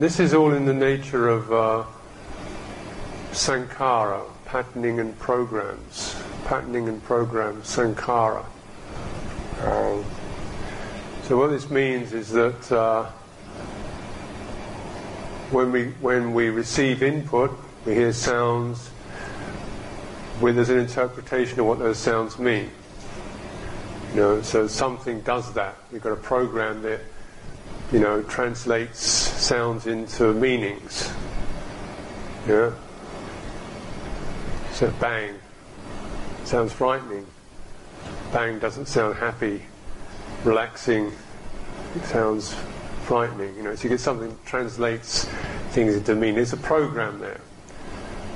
This is all in the nature of uh, sankhara, patterning and programs. Patterning and programs, sankhara. Um, so what this means is that uh, when we when we receive input, we hear sounds. Where there's an interpretation of what those sounds mean. You know, so something does that. We've got a program that, you know, translates sounds into meanings. Yeah. So bang sounds frightening. Bang doesn't sound happy, relaxing. It sounds frightening. You know, so you get something that translates things into meaning. There's a program there.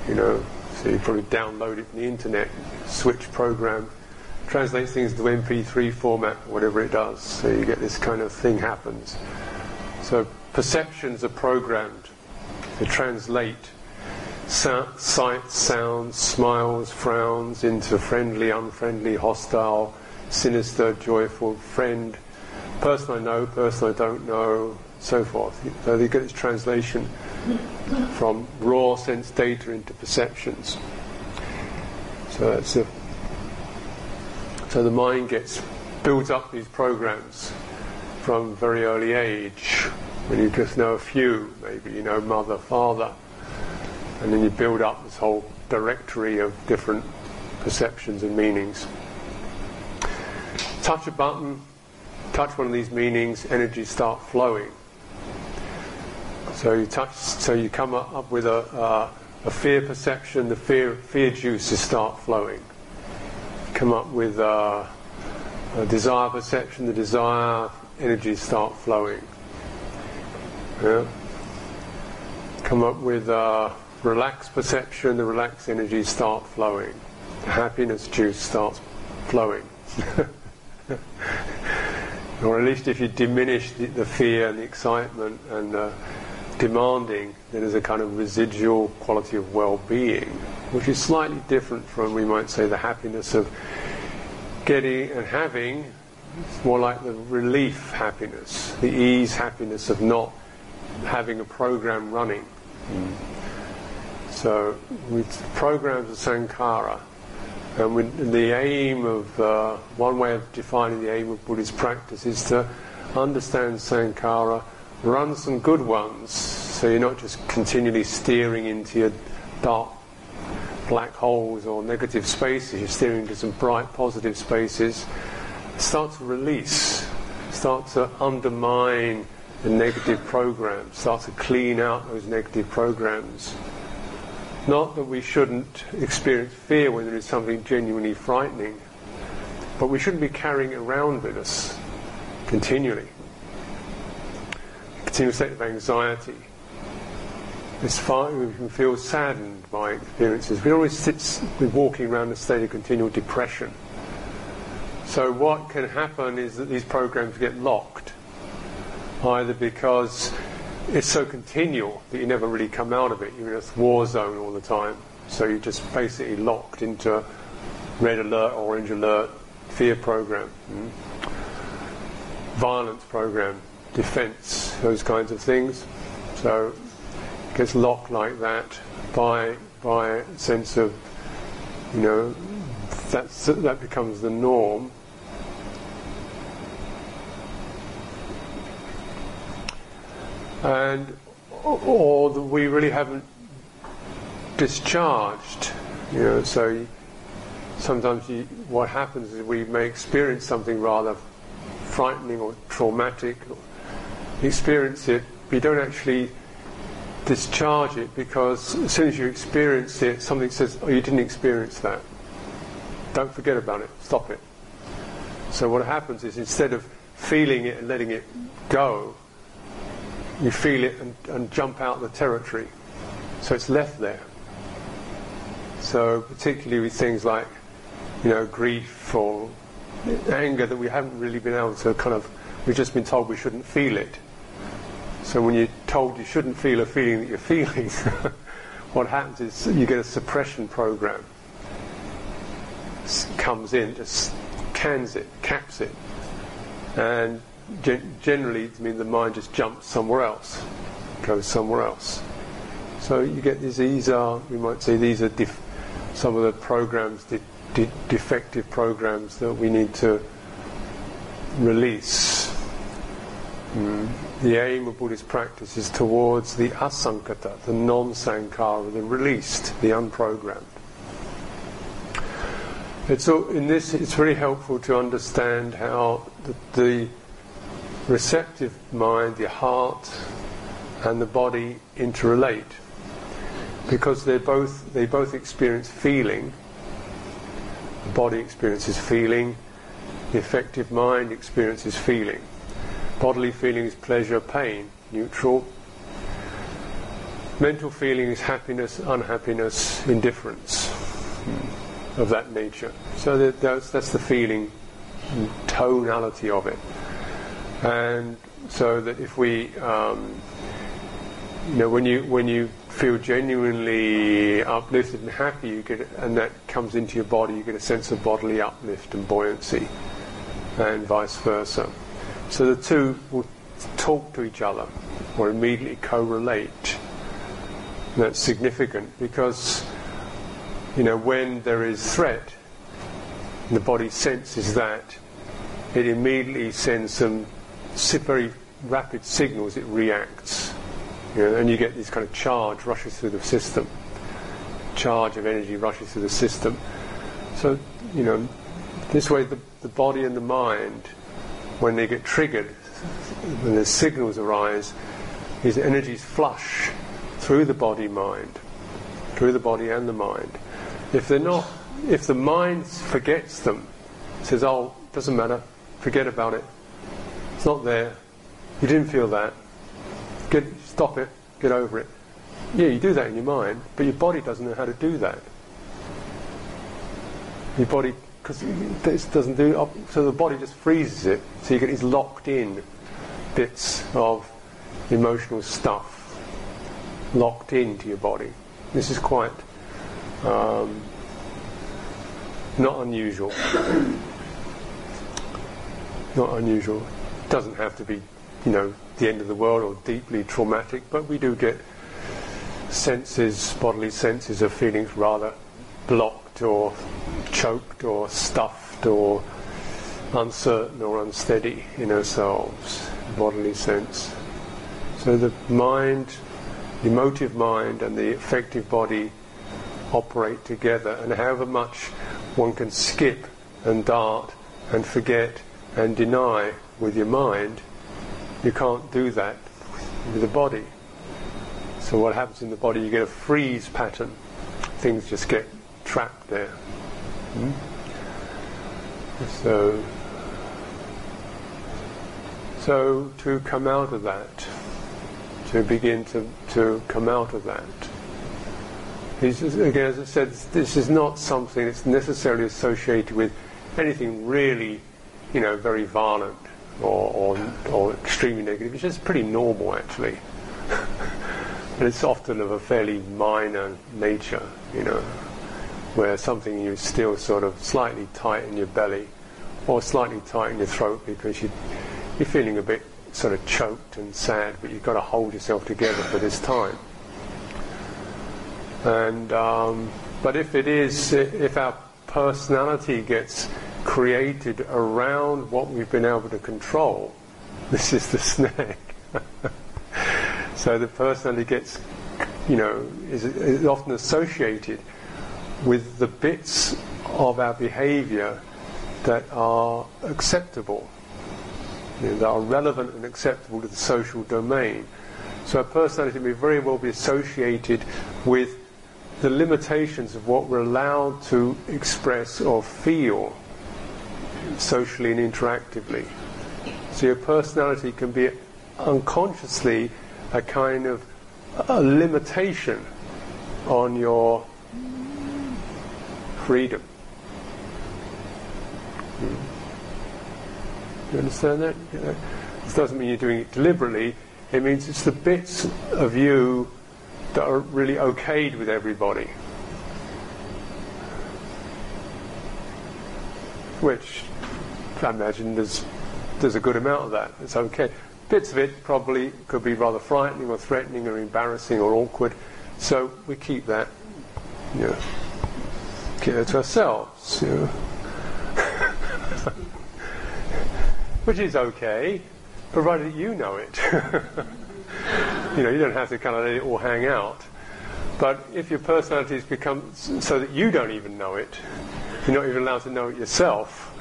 You know, so you probably download it from the internet, switch program, translates things to MP3 format, whatever it does. So you get this kind of thing happens. So perceptions are programmed to translate sights, sounds, smiles, frowns into friendly, unfriendly, hostile, sinister, joyful, friend, person I know, person I don't know, so forth. So you get this translation from raw sense data into perceptions. So that's a, so the mind gets builds up these programs from very early age. When you just know a few, maybe you know mother, father, and then you build up this whole directory of different perceptions and meanings. Touch a button, touch one of these meanings, energy start flowing. So you touch, so you come up, up with a, uh, a fear perception, the fear fear juices start flowing. Come up with a, a desire perception, the desire energies start flowing. Yeah. Come up with a relaxed perception, the relaxed energies start flowing. The happiness juice starts flowing. or at least if you diminish the, the fear and the excitement and the demanding, then there's a kind of residual quality of well-being, which is slightly different from, we might say, the happiness of getting and having. It's more like the relief happiness, the ease happiness of not having a program running. Mm. So, with programs of sankhara, and with the aim of uh, one way of defining the aim of Buddhist practice is to understand sankhara run some good ones so you're not just continually steering into your dark black holes or negative spaces, you're steering into some bright positive spaces. Start to release, start to undermine the negative programs, start to clean out those negative programs. Not that we shouldn't experience fear when there is something genuinely frightening, but we shouldn't be carrying it around with us continually continual state of anxiety. This far, we can feel saddened by experiences. We always sit with walking around a state of continual depression. So what can happen is that these programs get locked, either because it's so continual that you never really come out of it. You're in a war zone all the time. So you're just basically locked into red alert, orange alert, fear program, mm? violence program defense, those kinds of things. So it gets locked like that by by a sense of, you know, that's, that becomes the norm. And or that we really haven't discharged, you know. So sometimes you, what happens is we may experience something rather frightening or traumatic or experience it, but you don't actually discharge it because as soon as you experience it, something says, Oh, you didn't experience that. Don't forget about it, stop it. So, what happens is instead of feeling it and letting it go, you feel it and, and jump out the territory. So, it's left there. So, particularly with things like, you know, grief or anger that we haven't really been able to kind of, we've just been told we shouldn't feel it. So when you're told you shouldn't feel a feeling that you're feeling, what happens is you get a suppression program. Comes in, just cans it, caps it, and gen- generally, I mean, the mind just jumps somewhere else. goes somewhere else. So you get these. These are we might say these are def- some of the programs, de- de- defective programs that we need to release. Mm. The aim of Buddhist practice is towards the asankata, the non-sankhara, the released, the unprogrammed. It's all, in this. It's very helpful to understand how the, the receptive mind, the heart, and the body interrelate because they both they both experience feeling. The body experiences feeling. The affective mind experiences feeling. Bodily feelings, pleasure, pain, neutral. Mental feelings, happiness, unhappiness, indifference of that nature. So that, that's, that's the feeling tonality of it. And so that if we, um, you know, when you when you feel genuinely uplifted and happy, you get, and that comes into your body, you get a sense of bodily uplift and buoyancy, and vice versa. So the two will talk to each other or immediately correlate. That's significant because you know, when there is threat, the body senses that, it immediately sends some very rapid signals, it reacts. You know, and you get this kind of charge rushes through the system. Charge of energy rushes through the system. So, you know, this way the, the body and the mind, when they get triggered, when the signals arise, these energies flush through the body mind, through the body and the mind. If they're not, if the mind forgets them, says, "Oh, doesn't matter, forget about it. It's not there. You didn't feel that. Get, stop it. Get over it." Yeah, you do that in your mind, but your body doesn't know how to do that. Your body, because this doesn't do, so the body just freezes it. So you get these locked in bits of emotional stuff locked into your body. This is quite um, not unusual. Not unusual. Doesn't have to be, you know, the end of the world or deeply traumatic, but we do get senses, bodily senses of feelings rather blocked or choked or stuffed or uncertain or unsteady in ourselves, bodily sense. So the mind, the emotive mind and the affective body operate together, and however much one can skip and dart and forget and deny with your mind, you can't do that with the body. So what happens in the body, you get a freeze pattern. Things just get trapped there. Hmm? So, so to come out of that, to begin to, to come out of that, again, as I said, this is not something that's necessarily associated with anything really, you know, very violent or, or, or extremely negative. It's just pretty normal, actually. and it's often of a fairly minor nature, you know, where something you still sort of slightly tight in your belly or slightly tight in your throat because you, you're feeling a bit sort of choked and sad, but you've got to hold yourself together for this time. And um, but if it is, if our personality gets created around what we've been able to control, this is the snag. so the personality gets, you know, is, is often associated with the bits of our behaviour that are acceptable, you know, that are relevant and acceptable to the social domain. So our personality may very well be associated with the limitations of what we're allowed to express or feel socially and interactively. So your personality can be unconsciously a kind of a limitation on your freedom. Hmm. You understand that? Know, this doesn't mean you're doing it deliberately. It means it's the bits of you that are really okayed with everybody. Which I imagine there's there's a good amount of that. It's okay. bits of it probably could be rather frightening or threatening or embarrassing or awkward. So we keep that, you it to ourselves, you know. Which is okay, provided that you know it. you know, you don't have to kind of let it all hang out. But if your personality has become so that you don't even know it, you're not even allowed to know it yourself,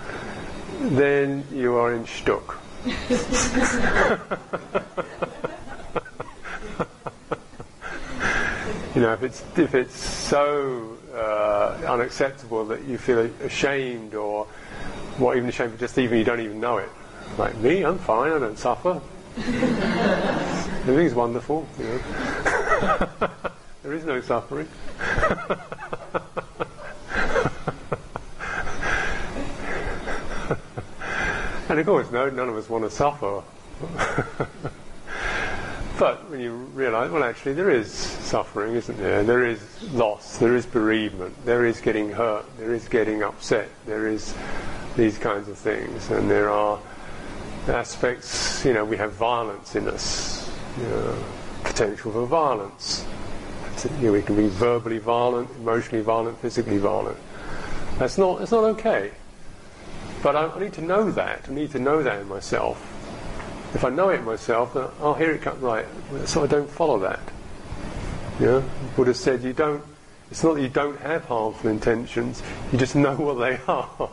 then you are in shtuk. you know, if it's if it's so uh, unacceptable that you feel ashamed or what even ashamed, just even you don't even know it. Like me, I'm fine. I don't suffer. Everything's wonderful. You know. there is no suffering. and of course, no, none of us want to suffer. But when you realize, well, actually, there is suffering, isn't there? There is loss, there is bereavement, there is getting hurt, there is getting upset, there is these kinds of things, and there are aspects, you know, we have violence in us, you know, potential for violence. You know, we can be verbally violent, emotionally violent, physically violent. That's not, that's not okay. But I, I need to know that. I need to know that in myself if I know it myself, then oh, I'll hear it come right. So I don't follow that. Yeah? Buddha said you don't. It's not that you don't have harmful intentions. You just know what they are,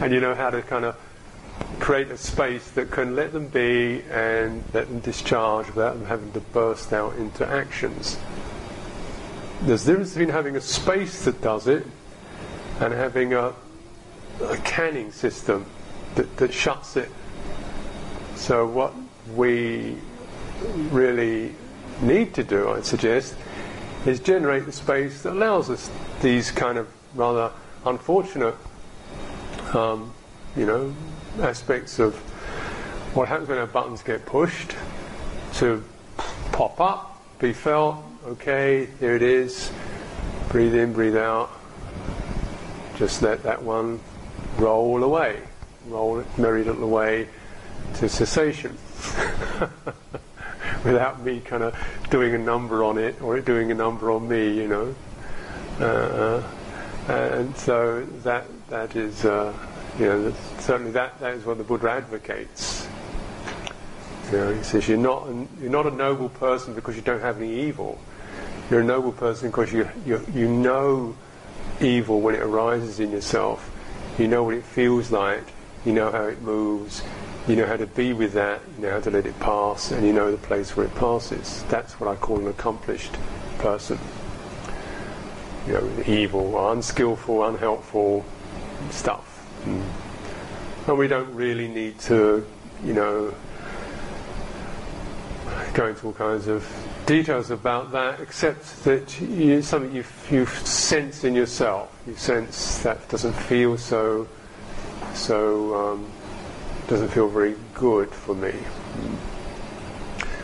and you know how to kind of create a space that can let them be and let them discharge without them having to burst out into actions. There's a difference between having a space that does it and having a, a canning system that, that shuts it so, what we really need to do, I suggest, is generate the space that allows us these kind of rather unfortunate, um, you know, aspects of what happens when our buttons get pushed to pop up, be felt. Okay, here it is. Breathe in, breathe out. Just let that one roll away, roll it merry little away to cessation without me kind of doing a number on it or it doing a number on me, you know. Uh, and so that that is, uh, you know, certainly that, that is what the Buddha advocates. You know, he says you're not an, you're not a noble person because you don't have any evil. You're a noble person because you, you you know evil when it arises in yourself. You know what it feels like. You know how it moves. You know how to be with that, you know how to let it pass, and you know the place where it passes. That's what I call an accomplished person. You know, evil, unskillful, unhelpful stuff. Mm. And we don't really need to, you know, go into all kinds of details about that, except that you, something you you sense in yourself. You sense that doesn't feel so so um, doesn't feel very good for me.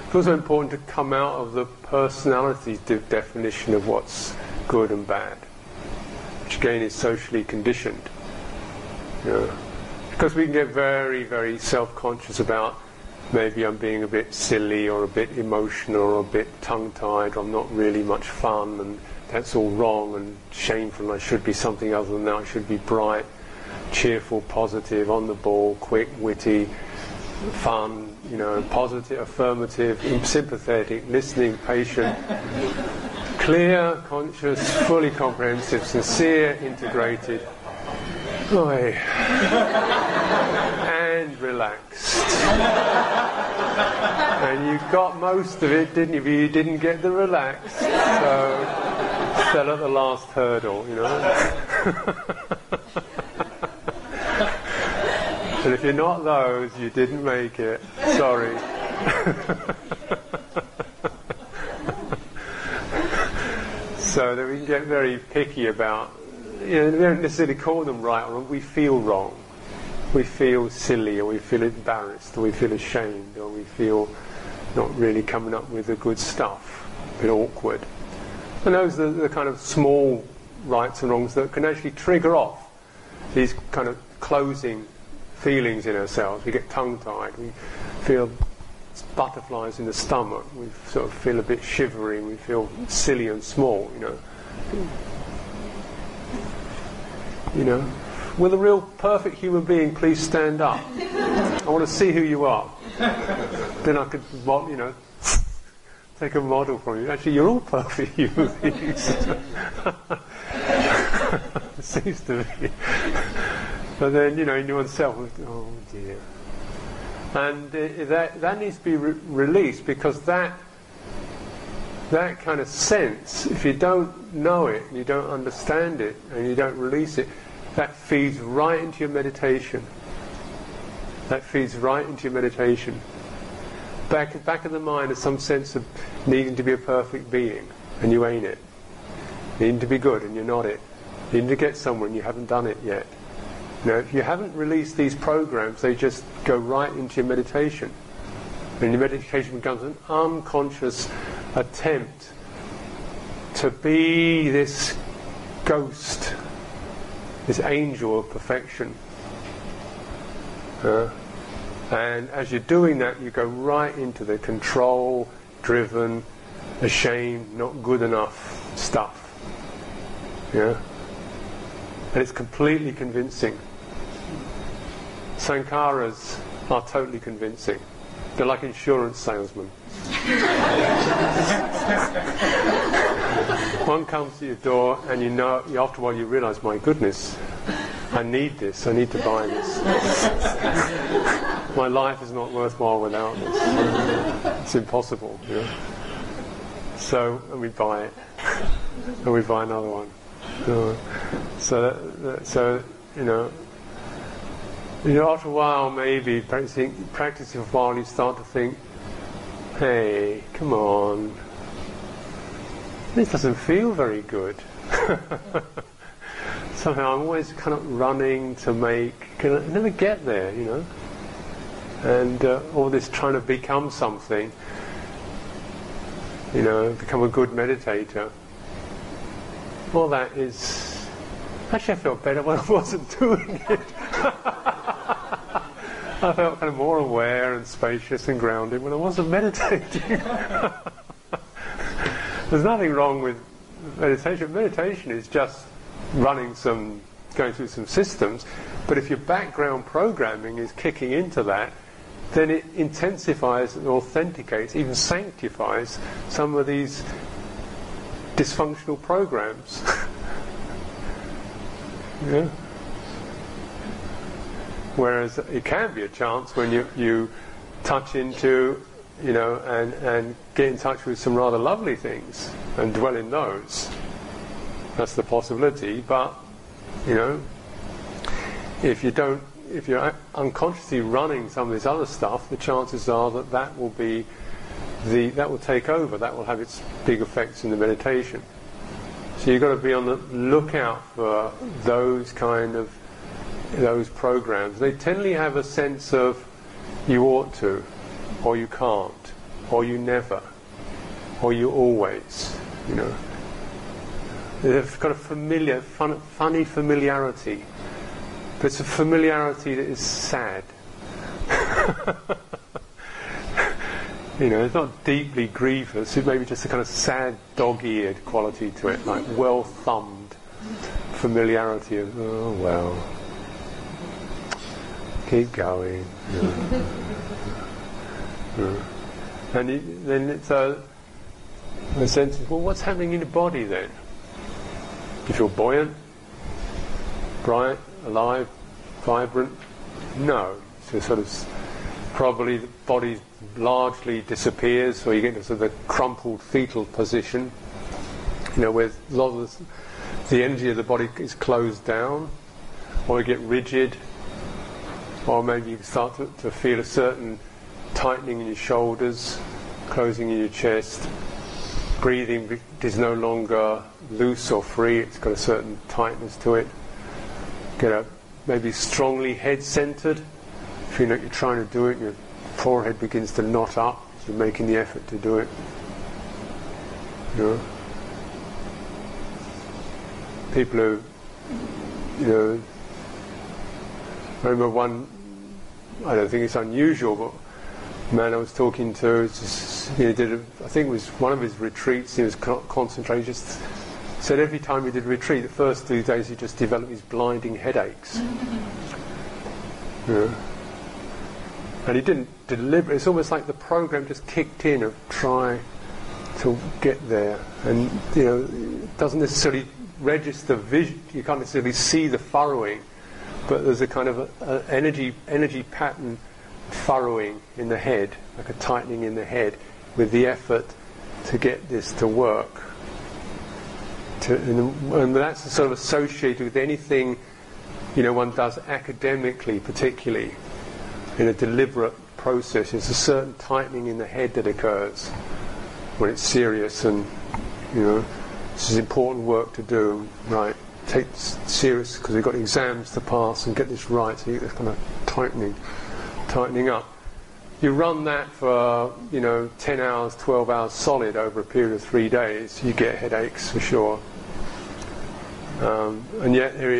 It's also important to come out of the personality de- definition of what's good and bad, which again is socially conditioned. Know, because we can get very, very self-conscious about maybe I'm being a bit silly or a bit emotional or a bit tongue-tied, I'm not really much fun, and that's all wrong and shameful. And I should be something other than that. I should be bright cheerful, positive, on the ball, quick, witty, fun, you know, positive, affirmative, sympathetic, listening, patient, clear, conscious, fully comprehensive, sincere, integrated, and relaxed. and you got most of it, didn't you? But you didn't get the relaxed. So, fell at the last hurdle, you know. And if you're not those, you didn't make it. Sorry. so that we can get very picky about, you know, we don't necessarily call them right or wrong, we feel wrong. We feel silly or we feel embarrassed or we feel ashamed or we feel not really coming up with the good stuff, a bit awkward. And those are the kind of small rights and wrongs that can actually trigger off these kind of closing feelings in ourselves. We get tongue tied. We feel butterflies in the stomach. We sort of feel a bit shivery. We feel silly and small. You know. You know. Will a real perfect human being please stand up? I want to see who you are. then I could, you know, take a model from you. Actually, you're all perfect human beings. Seems to be. But then, you know, in yourself, oh dear. And uh, that, that needs to be re- released because that, that kind of sense, if you don't know it, you don't understand it, and you don't release it, that feeds right into your meditation. That feeds right into your meditation. Back, back of the mind is some sense of needing to be a perfect being, and you ain't it. Needing to be good, and you're not it. Needing to get somewhere, and you haven't done it yet. Now, if you haven't released these programs, they just go right into your meditation. And your meditation becomes an unconscious attempt to be this ghost, this angel of perfection. Uh, and as you're doing that, you go right into the control driven, ashamed, not good enough stuff. Yeah? And it's completely convincing. Sankharas are totally convincing. They're like insurance salesmen. One comes to your door, and you know, after a while, you realize, my goodness, I need this, I need to buy this. my life is not worthwhile without this. It's impossible. You know? So, and we buy it, and we buy another one. So, that, so you know, you know, after a while, maybe practicing, practicing for a while, you start to think, hey, come on, this doesn't feel very good. Somehow I'm always kind of running to make, I never get there, you know. And uh, all this trying to become something, you know, become a good meditator. All that is, actually I felt better when I wasn't doing it. I felt kind of more aware and spacious and grounded when I wasn't meditating. There's nothing wrong with meditation. Meditation is just running some, going through some systems. But if your background programming is kicking into that, then it intensifies and authenticates, even sanctifies some of these dysfunctional programs. yeah. Whereas it can be a chance when you, you touch into, you know, and, and get in touch with some rather lovely things and dwell in those. That's the possibility, but, you know, if you don't, if you're unconsciously running some of this other stuff, the chances are that that will be the, that will take over, that will have its big effects in the meditation. So you've got to be on the lookout for those kind of those programs, they tend to have a sense of you ought to, or you can't, or you never, or you always, you know. They've got a familiar, fun, funny familiarity, but it's a familiarity that is sad. you know, it's not deeply grievous, it may be just a kind of sad dog-eared quality to it, like well-thumbed familiarity of, oh well, keep going. Yeah. yeah. And it, then it's a, the sense of, well, what's happening in the body then? Do you feel buoyant, bright, alive, vibrant? No. So sort of probably the body largely disappears, so you get into sort of the crumpled fetal position, you know, where a lot of the, the energy of the body is closed down, or you get rigid, or maybe you can start to, to feel a certain tightening in your shoulders, closing in your chest. Breathing is no longer loose or free, it's got a certain tightness to it. Get a maybe strongly head centered. Feel like you're trying to do it, your forehead begins to knot up as you're making the effort to do it. You know? People who, you know, I remember one I don't think it's unusual, but man I was talking to, just, he did a, I think it was one of his retreats, he was concentrating, just said every time he did a retreat, the first two days he just developed these blinding headaches. yeah. And he didn't deliver, it's almost like the program just kicked in of try to get there. And, you know, it doesn't necessarily register vision, you can't necessarily see the furrowing, but there's a kind of a, a energy, energy pattern furrowing in the head, like a tightening in the head, with the effort to get this to work. To, and that's sort of associated with anything, you know, one does academically, particularly in a deliberate process. It's a certain tightening in the head that occurs when it's serious and, you know, this is important work to do, right? Take serious because we've got exams to pass and get this right. So you this kind of tightening tightening up. You run that for, you know, 10 hours, 12 hours solid over a period of three days, you get headaches for sure. Um, and yet here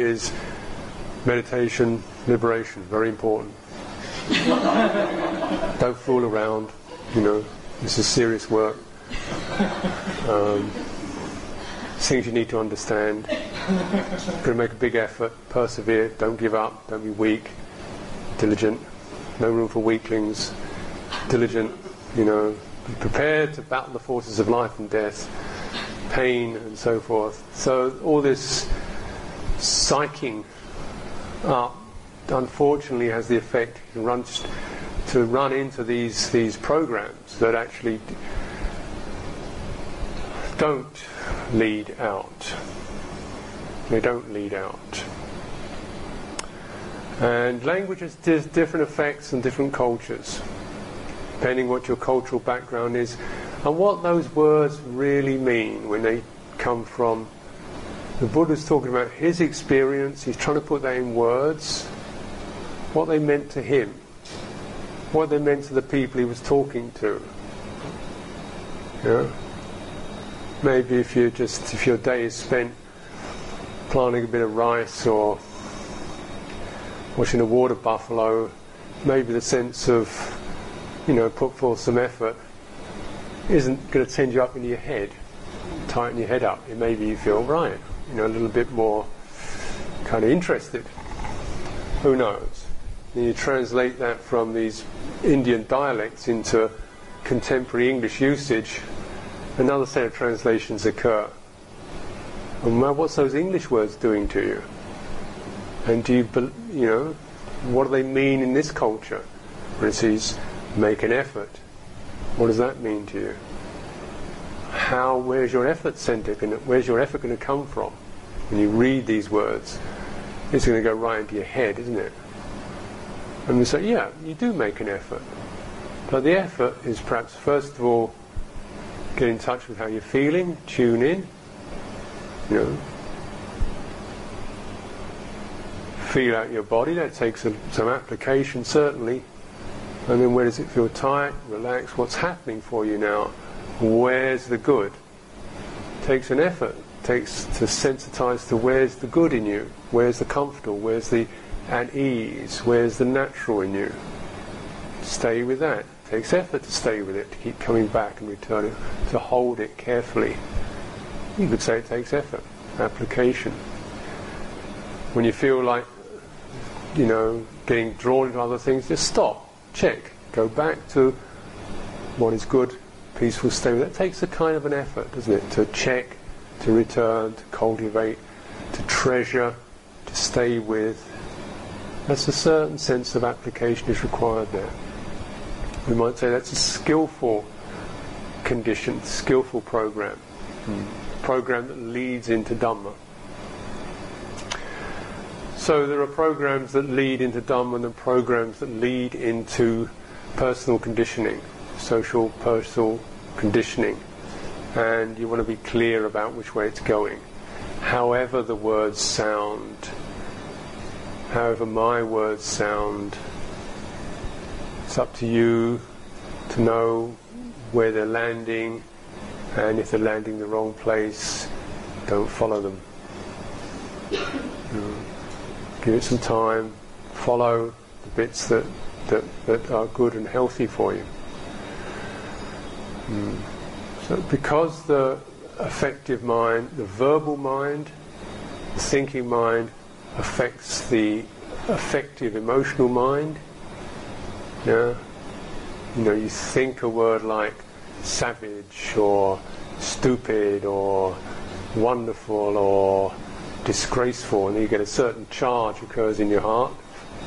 meditation, liberation, very important. Don't fool around, you know, this is serious work. Um, things you need to understand. Going to make a big effort, persevere, don't give up, don't be weak, diligent no room for weaklings, diligent, you know, be prepared to battle the forces of life and death, pain and so forth. So all this psyching up unfortunately has the effect to run, to run into these, these programs that actually don't lead out. They don't lead out. And language has different effects in different cultures, depending what your cultural background is, and what those words really mean when they come from. The Buddha's talking about his experience, he's trying to put that in words, what they meant to him, what they meant to the people he was talking to. Yeah? Maybe if you just if your day is spent planting a bit of rice or watching a water buffalo, maybe the sense of, you know, put forth some effort isn't going to send you up into your head, tighten your head up. It maybe you feel right, you know, a little bit more kind of interested. Who knows? Then you translate that from these Indian dialects into contemporary English usage, another set of translations occur. And what's those English words doing to you? And do you, you know, what do they mean in this culture? When it says make an effort, what does that mean to you? How, where's your effort centered? Where's your effort going to come from? When you read these words, it's going to go right into your head, isn't it? And we say, yeah, you do make an effort. But the effort is perhaps, first of all, get in touch with how you're feeling, tune in, you know, feel out your body. That takes some, some application, certainly. And then where does it feel tight, relaxed? What's happening for you now? Where's the good? takes an effort. takes to sensitize to where's the good in you? Where's the comfortable? Where's the at ease? Where's the natural in you? Stay with that. Takes effort to stay with it, to keep coming back and returning, to hold it carefully. You could say it takes effort, application. When you feel like you know, getting drawn into other things, just stop, check, go back to what is good, peaceful, stable. That takes a kind of an effort, doesn't it? To check, to return, to cultivate, to treasure, to stay with. That's a certain sense of application is required there. We might say that's a skillful condition, skillful program, mm. program that leads into Dhamma. So there are programs that lead into Dhamma and programs that lead into personal conditioning, social personal conditioning. And you want to be clear about which way it's going. However the words sound, however my words sound, it's up to you to know where they're landing, and if they're landing the wrong place, don't follow them. Mm give it some time, follow the bits that that, that are good and healthy for you. Mm. So because the affective mind, the verbal mind, the thinking mind affects the affective emotional mind. Yeah. You know, you think a word like savage or stupid or wonderful or disgraceful, and you get a certain charge occurs in your heart.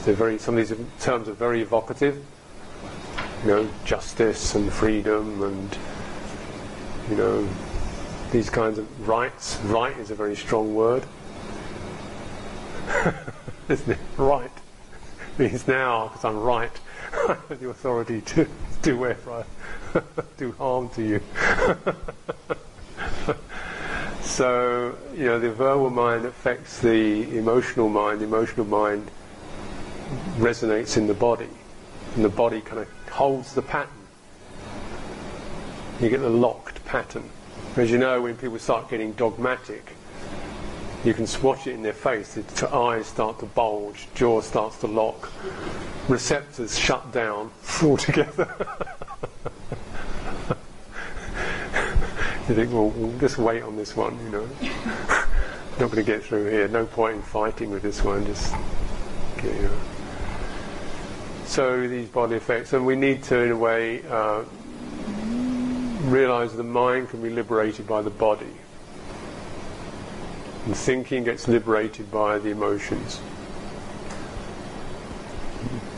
They're very, some of these terms are very evocative. You know, justice and freedom and you know these kinds of rights. Right is a very strong word. Isn't it? Right means now because I'm right. I have the authority to do whatever I do harm to you. so, you know, the verbal mind affects the emotional mind. The emotional mind resonates in the body, and the body kind of holds the pattern. You get the locked pattern. As you know, when people start getting dogmatic, you can watch it in their face. The eyes start to bulge, jaw starts to lock, receptors shut down altogether. you think, well, just wait on this one, you know. Not going to get through here. No point in fighting with this one. Just, you know. So these body effects, and we need to, in a way, uh, realize the mind can be liberated by the body. And thinking gets liberated by the emotions.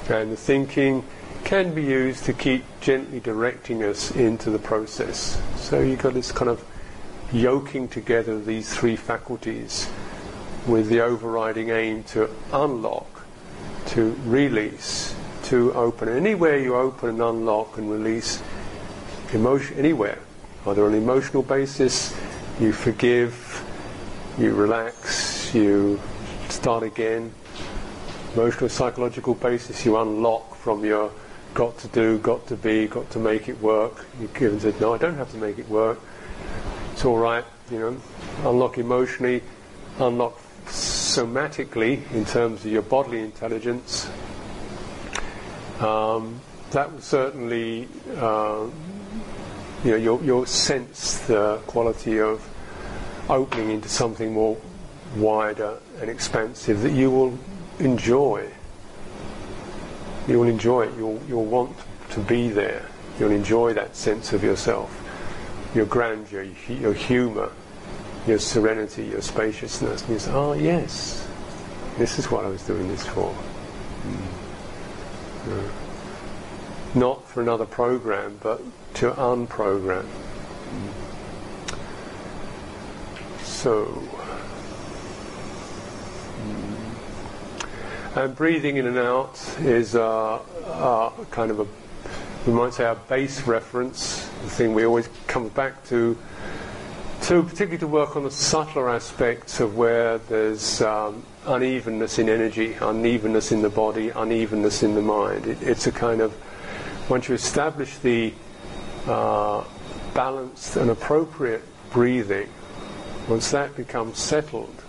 And the thinking can be used to keep gently directing us into the process. So you've got this kind of yoking together these three faculties with the overriding aim to unlock, to release, to open. Anywhere you open and unlock and release emotion, anywhere, either on an emotional basis, you forgive, you relax, you start again. Emotional, psychological basis, you unlock from your got to do, got to be, got to make it work. You give and said, no, I don't have to make it work. It's all right, you know. Unlock emotionally, unlock somatically in terms of your bodily intelligence. Um, that will certainly, uh, you know, you'll, you'll sense the quality of opening into something more wider and expansive that you will enjoy. You will enjoy it. You'll, you'll want to be there. You'll enjoy that sense of yourself, your grandeur, your humour, your serenity, your spaciousness. And you say, oh, yes, this is what I was doing this for. Mm. Yeah. Not for another program, but to unprogram. Mm. So, hmm. and breathing in and out is uh, uh, kind of a, we might say, our base reference, the thing we always come back to, to particularly to work on the subtler aspects of where there's um, unevenness in energy, unevenness in the body, unevenness in the mind. It, it's a kind of, once you establish the uh, balanced and appropriate breathing, once that becomes settled,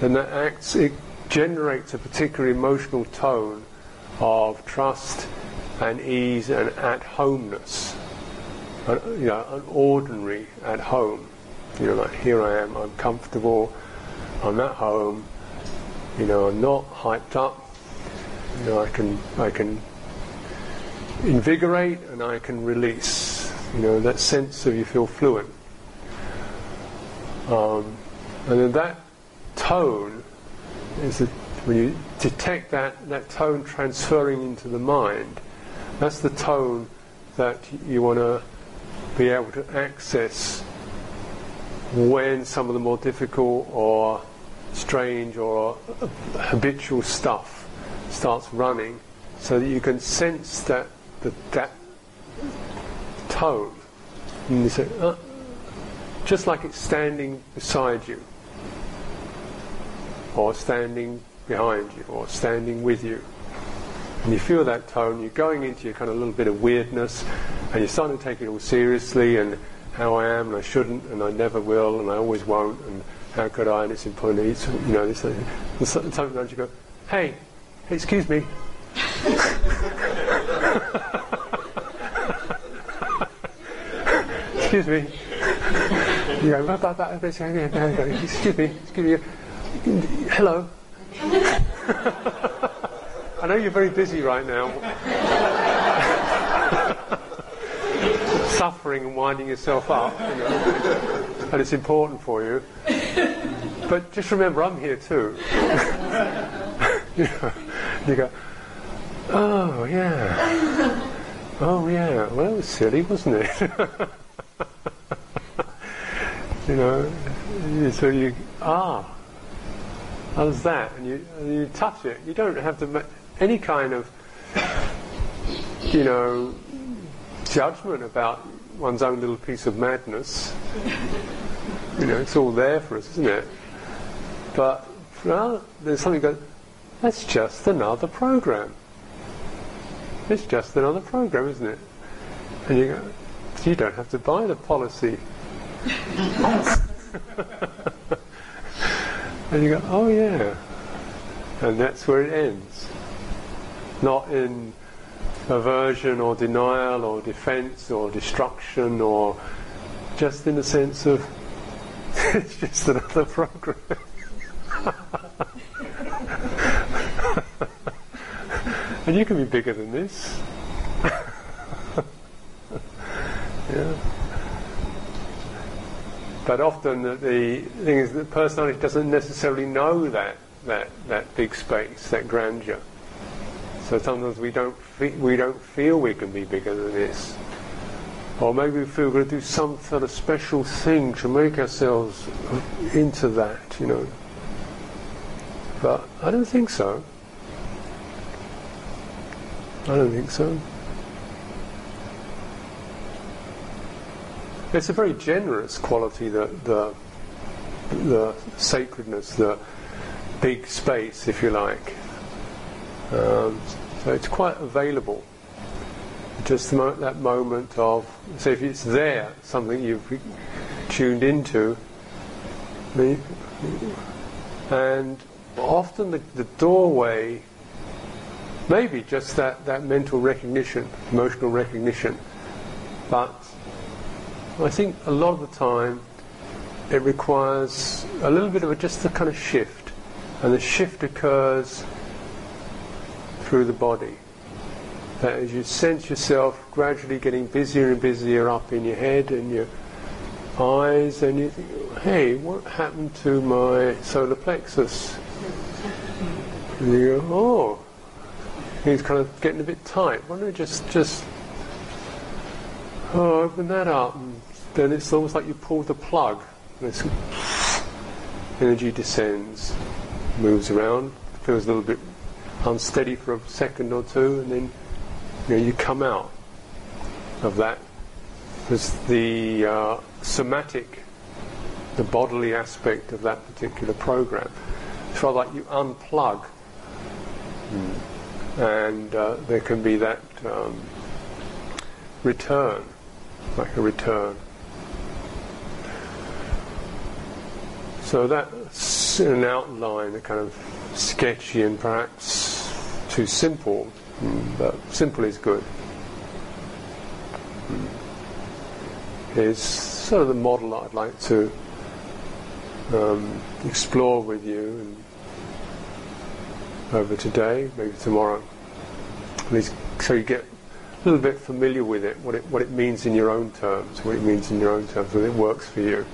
then that acts, it generates a particular emotional tone of trust and ease and at homeness. you know, an ordinary at home. You know, like here I am, I'm comfortable, I'm at home, you know, I'm not hyped up. You know, I can I can invigorate and I can release. You know, that sense of you feel fluent. Um, and then that tone is that when you detect that, that tone transferring into the mind, that's the tone that you want to be able to access when some of the more difficult or strange or habitual stuff starts running so that you can sense that that, that tone. And you say, uh, just like it's standing beside you, or standing behind you, or standing with you. And you feel that tone, you're going into your kind of little bit of weirdness, and you're starting to take it all seriously, and how I am, and I shouldn't, and I never will, and I always won't, and how could I, and it's important, you know, this, And sometimes you go, hey, hey, excuse me, excuse me. You go, "Ba, ba, ba, ba, excuse me, excuse me. Hello. I know you're very busy right now. Suffering and winding yourself up, you know, and it's important for you. But just remember, I'm here too. you, you go, oh yeah, oh yeah. Well, it was silly, wasn't it? You know, so you ah, how's that? And you and you touch it. You don't have to make any kind of you know judgment about one's own little piece of madness. You know, it's all there for us, isn't it? But well, there's something that that's just another program. It's just another program, isn't it? And you go, you don't have to buy the policy. and you go, oh yeah. And that's where it ends. Not in aversion or denial or defense or destruction or just in the sense of it's just another program. and you can be bigger than this. yeah. But often the, the thing is that personality doesn't necessarily know that, that, that big space, that grandeur. So sometimes we don't, fe- we don't feel we can be bigger than this. Or maybe we feel we're going to do some sort of special thing to make ourselves into that, you know. But I don't think so. I don't think so. It's a very generous quality, the, the, the sacredness, the big space, if you like. Um, so it's quite available. Just mo- that moment of, so if it's there, something you've tuned into, and often the, the doorway, maybe just that, that mental recognition, emotional recognition, but I think a lot of the time it requires a little bit of a, just a kind of shift, and the shift occurs through the body. That as you sense yourself gradually getting busier and busier up in your head and your eyes, and you think, hey, what happened to my solar plexus? And you go, oh, he's kind of getting a bit tight. Why don't I just, just, oh, open that up? And then it's almost like you pull the plug. And this energy descends, moves around, feels a little bit unsteady for a second or two, and then you, know, you come out of that. There's the uh, somatic, the bodily aspect of that particular program. It's rather like you unplug, mm. and uh, there can be that um, return, like a return. So that's an outline, a kind of sketchy and perhaps too simple, but simple is good. Is sort of the model I'd like to um, explore with you over today, maybe tomorrow. Least so you get a little bit familiar with it, what it what it means in your own terms, what it means in your own terms, whether it works for you.